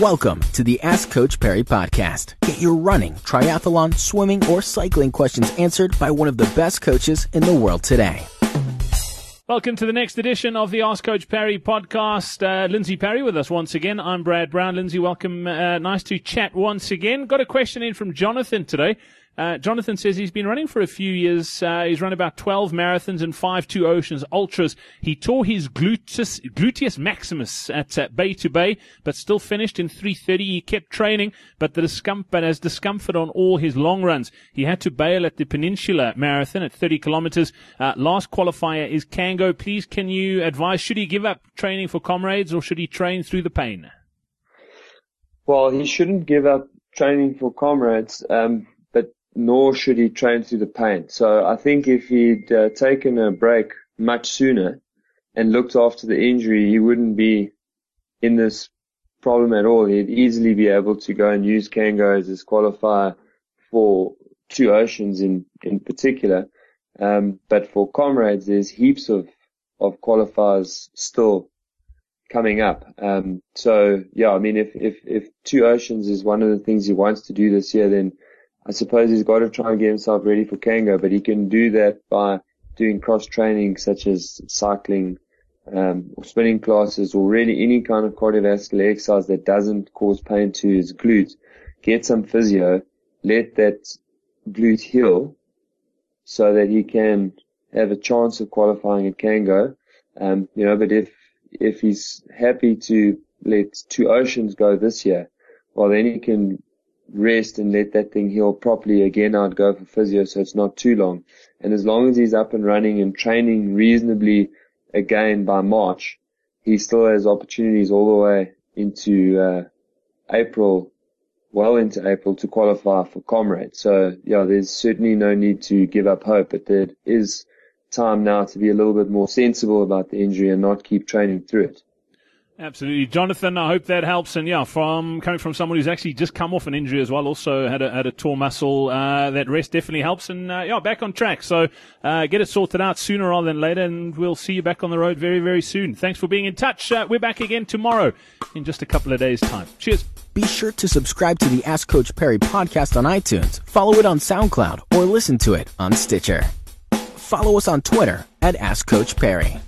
Welcome to the Ask Coach Parry podcast. Get your running, triathlon, swimming, or cycling questions answered by one of the best coaches in the world today. Welcome to the next edition of the Ask Coach Parry podcast. Uh, Lindsey Parry with us once again. I'm Brad Brown. Lindsay, welcome. Uh, nice to chat once again. Got a question in from Jonathan today. Uh, Jonathan says he's been running for a few years. Uh, he's run about 12 marathons and five two oceans ultras. He tore his gluteus, gluteus maximus at uh, Bay to Bay, but still finished in 330. He kept training, but the discomfort, has discomfort on all his long runs. He had to bail at the Peninsula Marathon at 30 kilometers. Uh, last qualifier is Cango. Please, can you advise, should he give up training for comrades or should he train through the pain? Well, he shouldn't give up training for comrades. Um, nor should he train through the pain. So I think if he'd uh, taken a break much sooner and looked after the injury, he wouldn't be in this problem at all. He'd easily be able to go and use Cango as his qualifier for two oceans in, in particular. Um, but for comrades, there's heaps of, of qualifiers still coming up. Um, so yeah, I mean, if, if, if two oceans is one of the things he wants to do this year, then I suppose he's got to try and get himself ready for Cango, but he can do that by doing cross training such as cycling, um, or spinning classes or really any kind of cardiovascular exercise that doesn't cause pain to his glutes. Get some physio, let that glute heal so that he can have a chance of qualifying at Cango. Um, you know, but if, if he's happy to let two oceans go this year, well then he can rest and let that thing heal properly, again, I'd go for physio so it's not too long. And as long as he's up and running and training reasonably again by March, he still has opportunities all the way into uh, April, well into April to qualify for Comrade. So yeah, there's certainly no need to give up hope, but there is time now to be a little bit more sensible about the injury and not keep training through it. Absolutely, Jonathan. I hope that helps. And yeah, from coming from someone who's actually just come off an injury as well, also had a had a tore muscle. Uh, that rest definitely helps. And uh, yeah, back on track. So uh, get it sorted out sooner rather than later, and we'll see you back on the road very very soon. Thanks for being in touch. Uh, we're back again tomorrow in just a couple of days' time. Cheers. Be sure to subscribe to the Ask Coach Parry podcast on iTunes, follow it on SoundCloud, or listen to it on Stitcher. Follow us on Twitter at Ask Coach Parry.